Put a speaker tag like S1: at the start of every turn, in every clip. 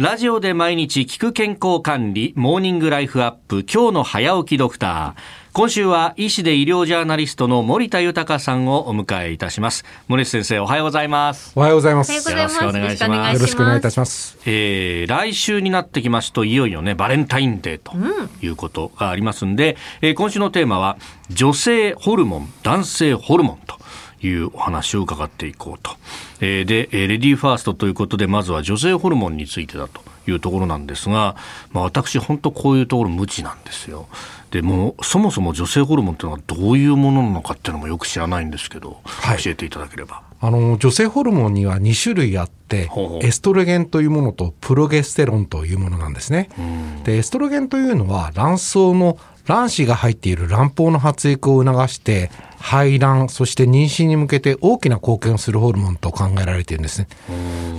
S1: ラジオで毎日聞く健康管理、モーニングライフアップ、今日の早起きドクター。今週は医師で医療ジャーナリストの森田豊さんをお迎えいたします。森田先生、おはようございます。
S2: おはようございます。
S1: よろしくお願いします
S2: よろしくお願いいたします。
S1: えー、来週になってきますといよいよねバレンタインデーということがありますんで、えー今週のテーマは女性ホルモン男性ホルモンというお話を伺っていこうと、えーで、えーレディーファーストということでまずは女性ホルモンについてだというところなんですが、まあ、私本当こういうところ無知なんですよ。でもうそもそも女性ホルモンっていうのはどういうものなのかっていうのもよく知らないんですけど、
S2: はい。
S1: 教えていただければ。
S2: あの、女性ホルモンには2種類あってエストロゲンというものとプロゲステロンというものなんですね。で、エストロゲンというのは卵巣の卵子が入っている卵胞の発育を促して、排卵、そして妊娠に向けて大きな貢献をするホルモンと考えられているんですね。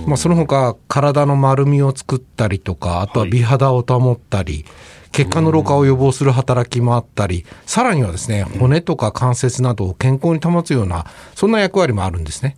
S2: まあ、その他、体の丸みを作ったりとか、あとは美肌を保ったり、血管の老化を予防する働きもあったり、さらにはですね、骨とか関節などを健康に保つような、そんな役割もあるんですね。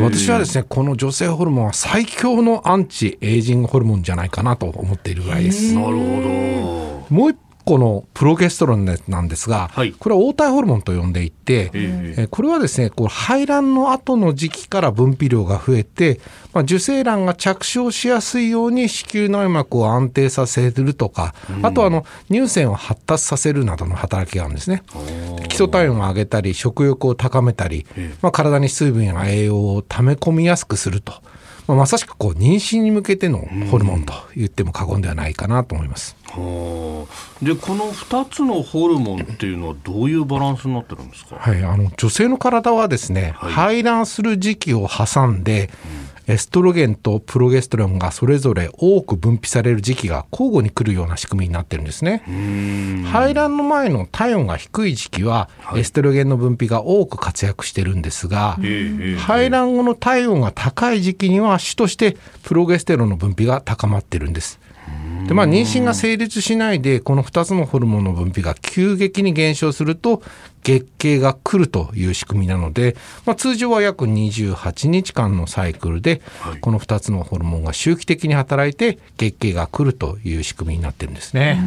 S2: 私はですね、この女性ホルモンは最強のアンチエイジングホルモンじゃないかなと思っているぐらいです。
S1: なるほ
S2: もう一個のプロゲステロンなんですが、
S1: はい。
S2: これは黄体ホルモンと呼んでいて、
S1: え
S2: えーこれはですね、こう排卵の後の時期から分泌量が増えて、まあ、受精卵が着床しやすいように子宮内膜を安定させるとか、あとはあの乳腺を発達させるなどの働きがあるんですね。基礎体温を上げたり、食欲を高めたり、まあ、体に水分や栄養を溜め込みやすくすると。まあ、まさしくこう妊娠に向けてのホルモンと言っても過言ではないかなと思います。
S1: はあ。でこの2つのホルモンっていうのはどういうバランスになってるんですか、
S2: はい、あの女性の体はですね、
S1: はい。
S2: 排卵する時期を挟んで、エストロゲンとプロゲステロンがそれぞれ多く分泌される時期が交互に来るような仕組みになってるんですね。排卵の前の体温が低い時期は、エストロゲンの分泌が多く活躍してるんですが、
S1: ええ
S2: 排卵後の体温が高い時期には主としてプロゲステロンの分泌が高まってるんです。でまあ、妊娠が成立しないでこの2つのホルモンの分泌が急激に減少すると月経が来るという仕組みなので、まあ、通常は約28日間のサイクルで、
S1: はい。
S2: この2つのホルモンが周期的に働いて月経が来るという仕組みになってるんですね。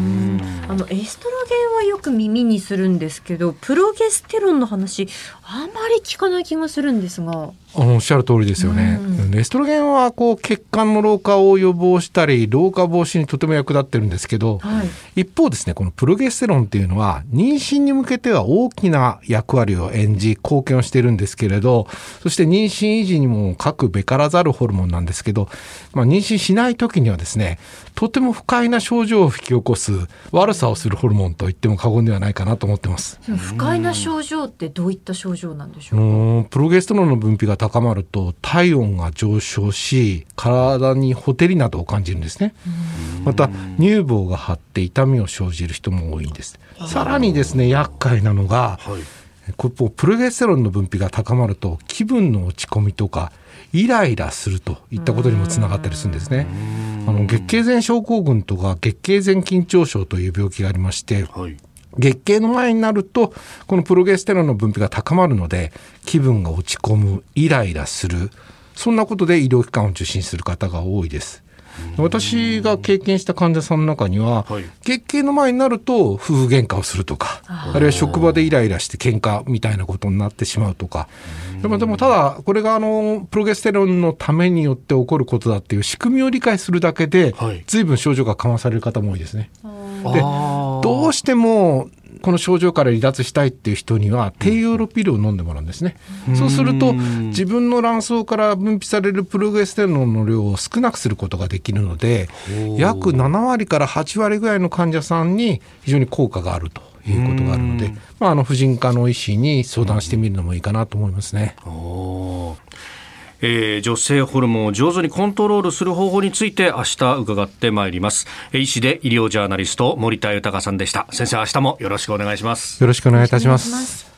S3: あのエストロゲンはよく耳にするんですけどプロゲステロンの話あまり聞かない気がするんですが
S2: あのおっしゃる通りですよね。エストロゲンはこう血管の老化を予防したり老化防止にとても役立ってるんですけど、
S3: はい
S2: 一方ですねこのプロゲステロンっていうのは妊娠に向けては大きな役割を演じ貢献をしているんですけれどそして妊娠維持にも各べからざるホルモンなんですけど、まあ、妊娠しない時にはですねとても不快な症状を引き起こす悪さをするホルモンと言っても過言ではないかなと思ってます。
S3: 不快な症状ってどういった症状なんでし
S2: あ
S3: ょう
S2: プロゲステロンの分泌が高まると体温が上昇し体にほてりなどを感じるんですね。また乳房が張って痛みを生じる人も多いんです。さらにですね厄介なのが
S1: はい。
S2: プロゲステロンの分泌が高まると気分の落ち込みとかイライラするといったことにもつながったりするんですね。あの月経前症候群とか月経前緊張症という病気がありまして
S1: はい
S2: 月経の前になるとこのプロゲステロンの分泌が高まるので気分が落ち込むイライラする。そんなことで医療機関を受診する方が多いです。私が経験した患者さんの中には、
S1: はい。
S2: 月経の前になると夫婦喧嘩をするとかあるいは職場でイライラして喧嘩みたいなことになってしまうとか。でもでもただこれがあのプロゲステロンのためによって起こることだっていう仕組みを理解するだけで、
S1: はい。
S2: 随分症状が緩和される方も多いですね。でどうしてもこの症状から離脱したいっていう人には低用量ピルを飲んでもらうんですね。そうすると自分の卵巣から分泌されるプロゲステロンの量を少なくすることができるので約7割から8割ぐらいの患者さんに非常に効果があるということがあるので、まあ、あの婦人科の医師に相談してみるのもいいかなと思いますね。
S1: おーえー女性ホルモンを上手にコントロールする方法について明日伺ってまいります。えー医師で医療ジャーナリスト森田豊さんでした。先生明日もよろしくお願いします。
S2: よろしくお願いいた
S3: します